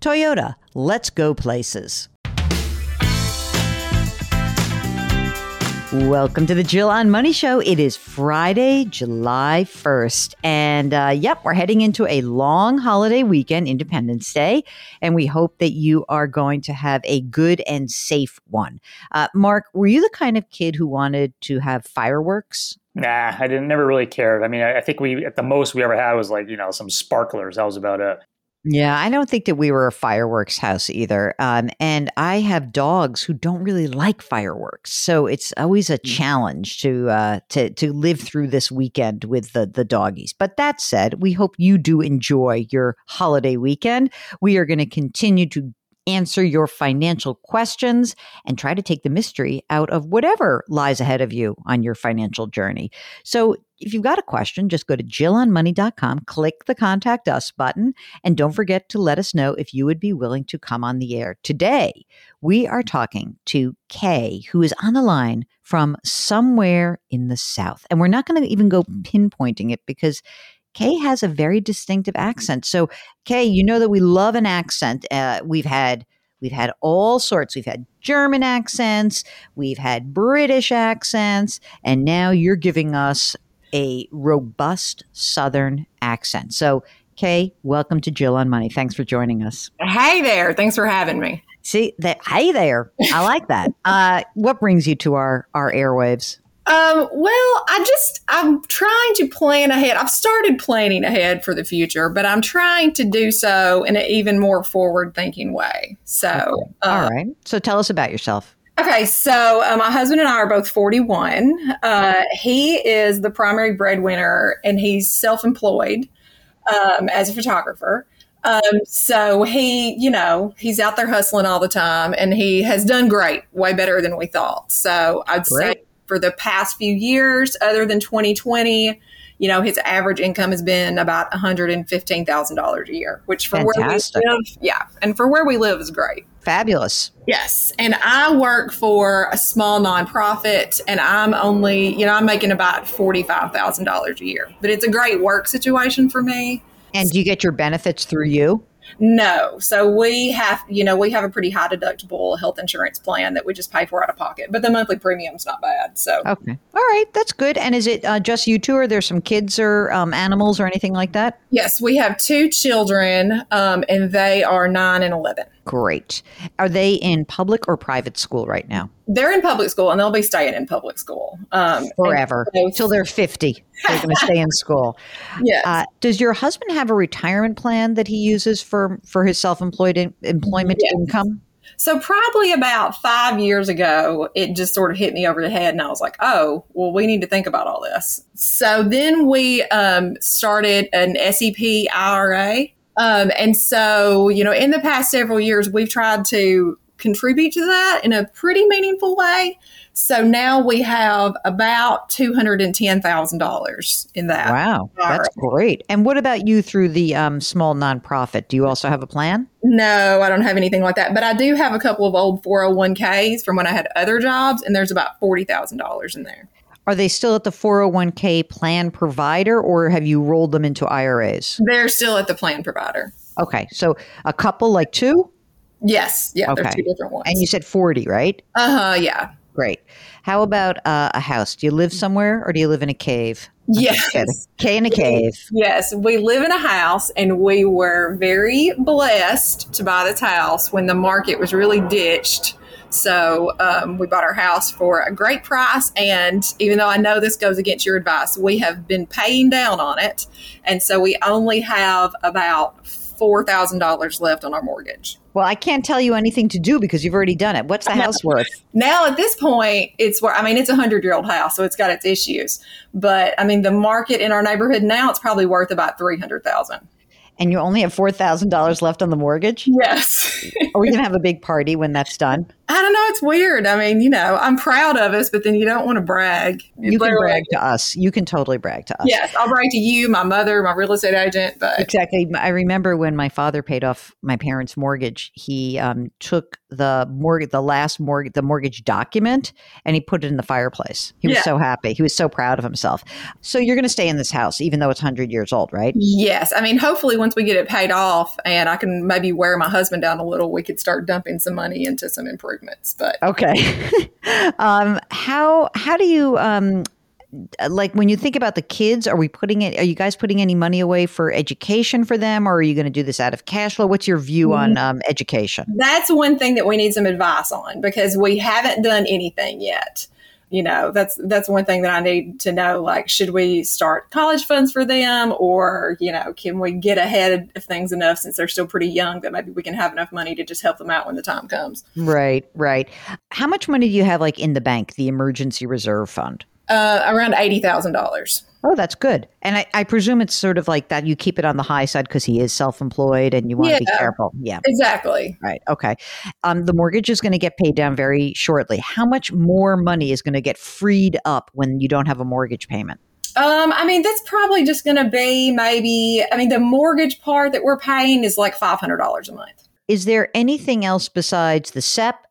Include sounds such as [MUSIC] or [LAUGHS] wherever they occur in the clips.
Toyota, let's go places. Welcome to the Jill on Money Show. It is Friday, July 1st. And uh, yep, we're heading into a long holiday weekend, Independence Day. And we hope that you are going to have a good and safe one. Uh, Mark, were you the kind of kid who wanted to have fireworks? Nah, I didn't never really cared. I mean, I, I think we at the most we ever had was like, you know, some sparklers. That was about it. Yeah, I don't think that we were a fireworks house either. Um, and I have dogs who don't really like fireworks, so it's always a mm. challenge to uh, to to live through this weekend with the the doggies. But that said, we hope you do enjoy your holiday weekend. We are going to continue to answer your financial questions and try to take the mystery out of whatever lies ahead of you on your financial journey. So, if you've got a question, just go to jillonmoney.com, click the contact us button, and don't forget to let us know if you would be willing to come on the air. Today, we are talking to Kay, who is on the line from somewhere in the South. And we're not going to even go pinpointing it because Kay has a very distinctive accent. So, Kay, you know that we love an accent. Uh, we've had we've had all sorts. We've had German accents, we've had British accents, and now you're giving us a robust Southern accent. So, Kay, welcome to Jill on Money. Thanks for joining us. Hey there. Thanks for having me. See that? Hey there. I like that. uh, what brings you to our our airwaves? Um, well, I just I'm trying to plan ahead. I've started planning ahead for the future, but I'm trying to do so in an even more forward-thinking way. So, okay. all right. So, tell us about yourself. Okay, so uh, my husband and I are both 41. Uh, he is the primary breadwinner, and he's self-employed um, as a photographer. Um, so he, you know, he's out there hustling all the time, and he has done great, way better than we thought. So I'd great. say for the past few years, other than 2020, you know, his average income has been about $115,000 a year, which for Fantastic. where we live, yeah, and for where we live is great. Fabulous. Yes. And I work for a small nonprofit and I'm only, you know, I'm making about $45,000 a year, but it's a great work situation for me. And do you get your benefits through you? No. So we have, you know, we have a pretty high deductible health insurance plan that we just pay for out of pocket, but the monthly premium's not bad. So okay, all right, that's good. And is it uh, just you two, or there's some kids or um, animals or anything like that? Yes, we have two children, um, and they are nine and eleven. Great. Are they in public or private school right now? They're in public school, and they'll be staying in public school um, forever until they're fifty. They're going to stay in school. [LAUGHS] Yes. Uh, does your husband have a retirement plan that he uses for for his self employed in, employment yes. income? So probably about five years ago, it just sort of hit me over the head, and I was like, "Oh, well, we need to think about all this." So then we um, started an SEP IRA, um, and so, you know, in the past several years, we've tried to contribute to that in a pretty meaningful way. So now we have about $210,000 in that. Wow, that's great. And what about you through the um, small nonprofit? Do you also have a plan? No, I don't have anything like that. But I do have a couple of old 401ks from when I had other jobs, and there's about $40,000 in there. Are they still at the 401k plan provider or have you rolled them into IRAs? They're still at the plan provider. Okay. So a couple, like two? Yes. Yeah. Okay. They're two different ones. And you said 40, right? Uh huh. Yeah. Great. How about uh, a house? Do you live somewhere or do you live in a cave? Yes. K in a cave. Yes, we live in a house and we were very blessed to buy this house when the market was really ditched. So um, we bought our house for a great price. And even though I know this goes against your advice, we have been paying down on it. And so we only have about $4,000 left on our mortgage. Well, I can't tell you anything to do because you've already done it. What's the [LAUGHS] house worth? Now, at this point, it's where I mean, it's a hundred year old house, so it's got its issues. But I mean, the market in our neighborhood now, it's probably worth about three hundred thousand and you only have $4,000 left on the mortgage? Yes. Are we going [LAUGHS] to have a big party when that's done? I don't know. It's weird. I mean, you know, I'm proud of us, but then you don't want to brag. You can brag to us. You can totally brag to us. Yes, I'll brag to you, my mother, my real estate agent. But exactly. I remember when my father paid off my parents' mortgage. He um, took the mortgage, the last mortgage, the mortgage document, and he put it in the fireplace. He was yeah. so happy. He was so proud of himself. So you're going to stay in this house, even though it's hundred years old, right? Yes. I mean, hopefully, once we get it paid off, and I can maybe wear my husband down a little, we could start dumping some money into some improvements. But okay, [LAUGHS] um, how how do you um, like when you think about the kids are we putting it are you guys putting any money away for education for them or are you going to do this out of cash flow? What's your view on mm-hmm. um, education? That's one thing that we need some advice on because we haven't done anything yet you know that's that's one thing that i need to know like should we start college funds for them? Or you know can we get ahead of things enough since they're still pretty young that maybe we can have enough money to just help them out when the time comes? Right right. How much money do you have like in the bank the emergency reserve fund uh, around eighty thousand dollars. Oh, that's good. And I, I, presume it's sort of like that. You keep it on the high side because he is self-employed, and you want yeah, to be careful. Yeah, exactly. Right. Okay. Um, the mortgage is going to get paid down very shortly. How much more money is going to get freed up when you don't have a mortgage payment? Um, I mean, that's probably just going to be maybe. I mean, the mortgage part that we're paying is like five hundred dollars a month. Is there anything else besides the SEP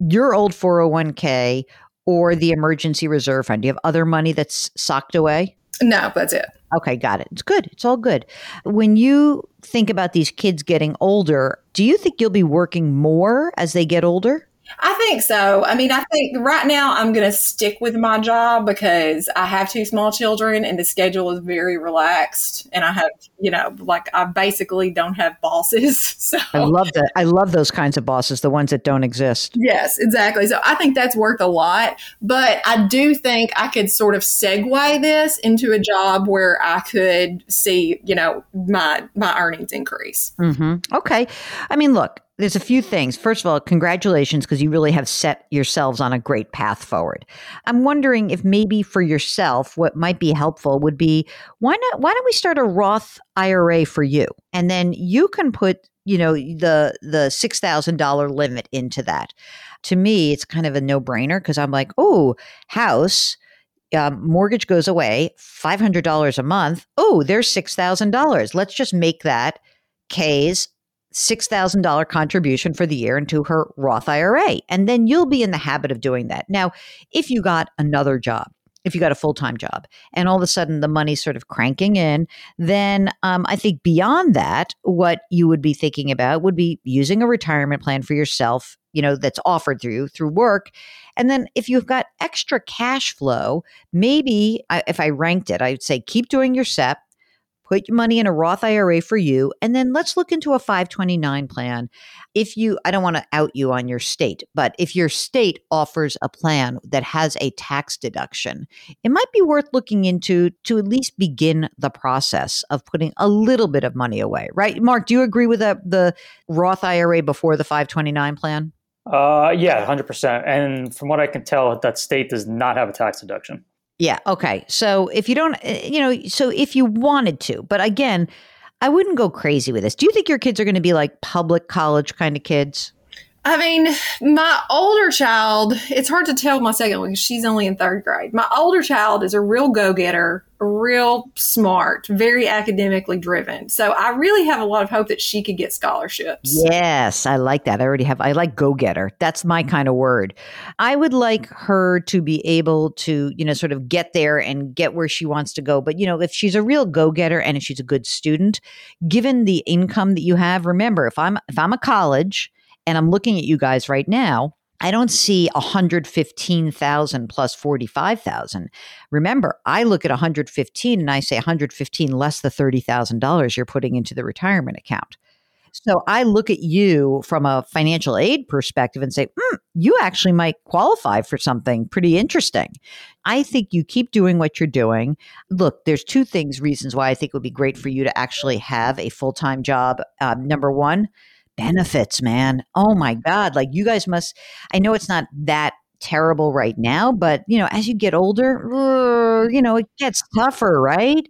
your old 401k or the emergency reserve fund? Do you have other money that's socked away? No, that's it. Okay, got it. It's good. It's all good. When you think about these kids getting older, do you think you'll be working more as they get older? I think so. I mean, I think right now I'm going to stick with my job because I have two small children and the schedule is very relaxed. And I have, you know, like I basically don't have bosses. [LAUGHS] So I love that. I love those kinds of bosses, the ones that don't exist. Yes, exactly. So I think that's worth a lot. But I do think I could sort of segue this into a job where I could see, you know, my my earnings increase. Mm-hmm. Okay. I mean, look, there's a few things. First of all, congratulations because you really have set yourselves on a great path forward. I'm wondering if maybe for yourself, what might be helpful would be why not? Why don't we start a Roth IRA for you, and then you can put you know the the six thousand dollar limit into that. To me, it's kind of a no brainer because I'm like, oh, house. Um, mortgage goes away, $500 a month. Oh, there's $6,000. Let's just make that Kay's $6,000 contribution for the year into her Roth IRA. And then you'll be in the habit of doing that. Now, if you got another job, if you got a full time job, and all of a sudden the money's sort of cranking in, then um, I think beyond that, what you would be thinking about would be using a retirement plan for yourself, you know, that's offered through through work. And then if you've got extra cash flow, maybe if I ranked it, I'd say keep doing your SEP, put your money in a Roth IRA for you, and then let's look into a 529 plan. If you, I don't want to out you on your state, but if your state offers a plan that has a tax deduction, it might be worth looking into to at least begin the process of putting a little bit of money away, right? Mark, do you agree with the, the Roth IRA before the 529 plan? Uh, yeah, 100%. And from what I can tell, that state does not have a tax deduction. Yeah. Okay. So if you don't, eh, you know, so if you wanted to, but again, I wouldn't go crazy with this. Do you think your kids are going to be like public college kind of kids? I mean, my older child, it's hard to tell my second one because she's only in third grade. My older child is a real go getter, real smart, very academically driven. So I really have a lot of hope that she could get scholarships. Yes, I like that. I already have, I like go getter. That's my kind of word. I would like her to be able to, you know, sort of get there and get where she wants to go. But, you know, if she's a real go getter and if she's a good student, given the income that you have, remember, if I'm, if I'm a college, and I'm looking at you guys right now, I don't see 115,000 plus 45,000. Remember, I look at 115 and I say 115 less the $30,000 you're putting into the retirement account. So I look at you from a financial aid perspective and say, mm, you actually might qualify for something pretty interesting. I think you keep doing what you're doing. Look, there's two things, reasons why I think it would be great for you to actually have a full time job. Um, number one, benefits, man. Oh my God. Like you guys must, I know it's not that terrible right now, but you know, as you get older, you know, it gets tougher, right?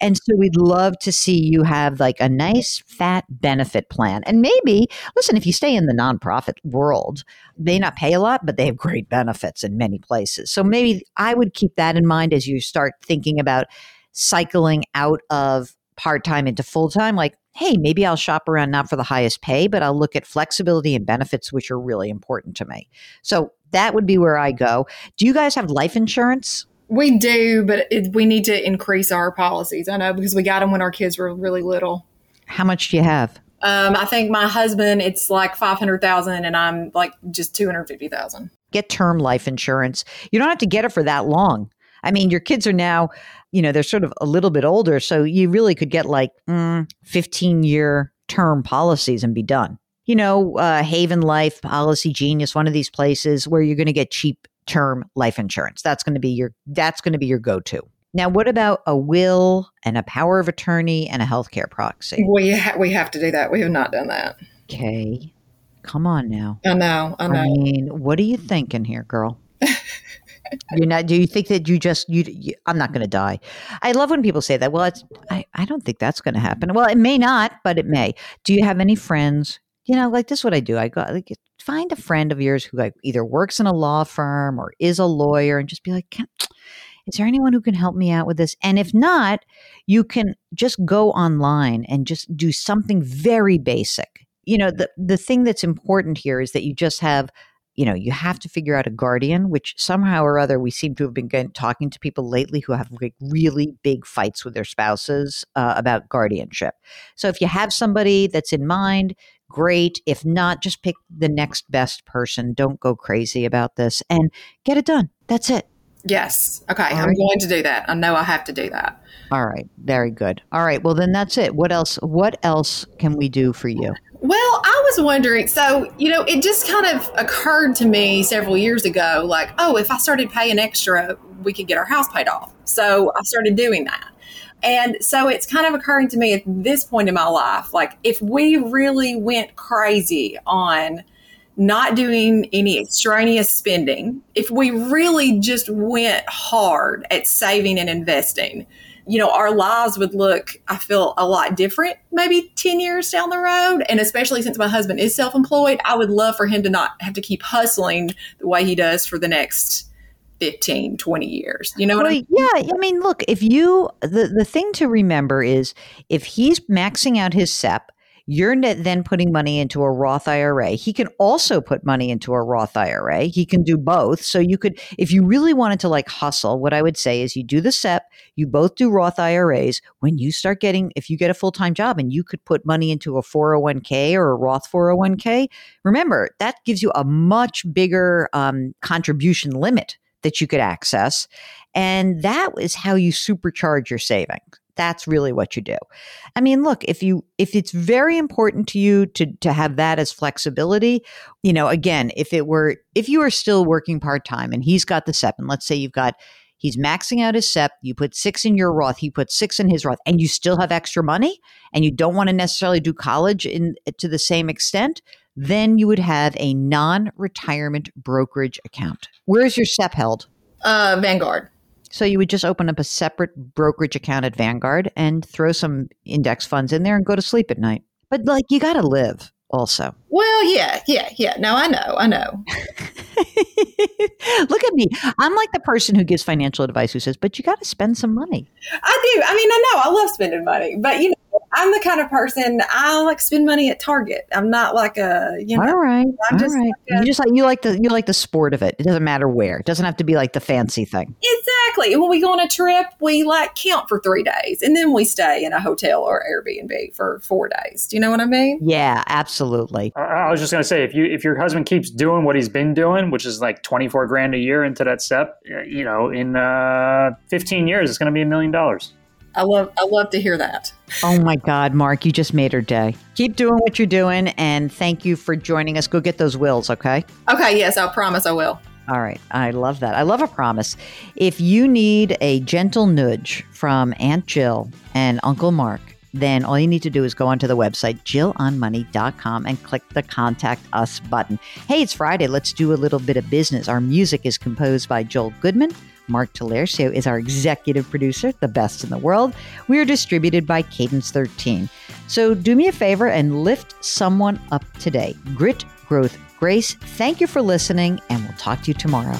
And so we'd love to see you have like a nice fat benefit plan. And maybe, listen, if you stay in the nonprofit world, they not pay a lot, but they have great benefits in many places. So maybe I would keep that in mind as you start thinking about cycling out of part time into full time. Like, hey, maybe I'll shop around not for the highest pay, but I'll look at flexibility and benefits, which are really important to me. So that would be where I go. Do you guys have life insurance? We do, but it, we need to increase our policies. I know because we got them when our kids were really little. How much do you have? Um, I think my husband, it's like five hundred thousand, and I'm like just two hundred fifty thousand. Get term life insurance. You don't have to get it for that long. I mean, your kids are now, you know, they're sort of a little bit older, so you really could get like mm, fifteen year term policies and be done. You know, uh, Haven Life, Policy Genius, one of these places where you're going to get cheap term life insurance. That's going to be your that's going to be your go to. Now, what about a will and a power of attorney and a healthcare proxy? We ha- we have to do that. We have not done that. Okay, come on now. I know. I know. I mean, what are you thinking here, girl? [LAUGHS] You're not. Do you think that you just you? you I'm not going to die. I love when people say that. Well, it's. I. I don't think that's going to happen. Well, it may not, but it may. Do you have any friends? You know, like this. Is what I do. I go like find a friend of yours who like either works in a law firm or is a lawyer, and just be like, is there anyone who can help me out with this? And if not, you can just go online and just do something very basic. You know, the the thing that's important here is that you just have you know, you have to figure out a guardian, which somehow or other we seem to have been talking to people lately who have like really big fights with their spouses uh, about guardianship. So if you have somebody that's in mind, great. If not, just pick the next best person. Don't go crazy about this and get it done. That's it. Yes. Okay. All I'm right. going to do that. I know I have to do that. All right. Very good. All right. Well, then that's it. What else? What else can we do for you? Well, I was wondering. So, you know, it just kind of occurred to me several years ago like, oh, if I started paying extra, we could get our house paid off. So I started doing that. And so it's kind of occurring to me at this point in my life like, if we really went crazy on not doing any extraneous spending, if we really just went hard at saving and investing, you know, our lives would look, I feel, a lot different maybe 10 years down the road. And especially since my husband is self employed, I would love for him to not have to keep hustling the way he does for the next 15, 20 years. You know what well, I mean? Yeah. I mean, look, if you, the, the thing to remember is if he's maxing out his SEP, you're then putting money into a Roth IRA. He can also put money into a Roth IRA. He can do both. So you could, if you really wanted to like hustle, what I would say is you do the SEP, you both do Roth IRAs. When you start getting, if you get a full time job and you could put money into a 401k or a Roth 401k, remember that gives you a much bigger um, contribution limit that you could access. And that is how you supercharge your savings that's really what you do. I mean, look, if you if it's very important to you to to have that as flexibility, you know, again, if it were if you are still working part-time and he's got the SEP and let's say you've got he's maxing out his SEP, you put 6 in your Roth, he puts 6 in his Roth and you still have extra money and you don't want to necessarily do college in to the same extent, then you would have a non-retirement brokerage account. Where is your SEP held? Uh, Vanguard. So you would just open up a separate brokerage account at Vanguard and throw some index funds in there and go to sleep at night. But like you got to live also. Well, yeah, yeah, yeah. No, I know, I know. [LAUGHS] Look at me. I'm like the person who gives financial advice who says, "But you got to spend some money." I do. I mean, I know I love spending money, but you know, I'm the kind of person I like spend money at Target. I'm not like a you know. All right, I'm just right. Like a, you just like you like the you like the sport of it. It doesn't matter where. It doesn't have to be like the fancy thing. Exactly exactly. When we go on a trip, we like camp for three days and then we stay in a hotel or Airbnb for four days. Do you know what I mean? Yeah, absolutely. I, I was just gonna say if you if your husband keeps doing what he's been doing, which is like twenty four grand a year into that step, uh, you know, in uh, fifteen years, it's gonna be a million dollars. I love I love to hear that. Oh my God, Mark, you just made her day. Keep doing what you're doing, and thank you for joining us. Go get those wills, okay? Okay, yes, I promise I will. All right. I love that. I love a promise. If you need a gentle nudge from Aunt Jill and Uncle Mark, then all you need to do is go onto the website, jillonmoney.com, and click the contact us button. Hey, it's Friday. Let's do a little bit of business. Our music is composed by Joel Goodman. Mark Talercio is our executive producer, the best in the world. We are distributed by Cadence 13. So do me a favor and lift someone up today. Grit, growth, grace. Thank you for listening, and we'll talk to you tomorrow.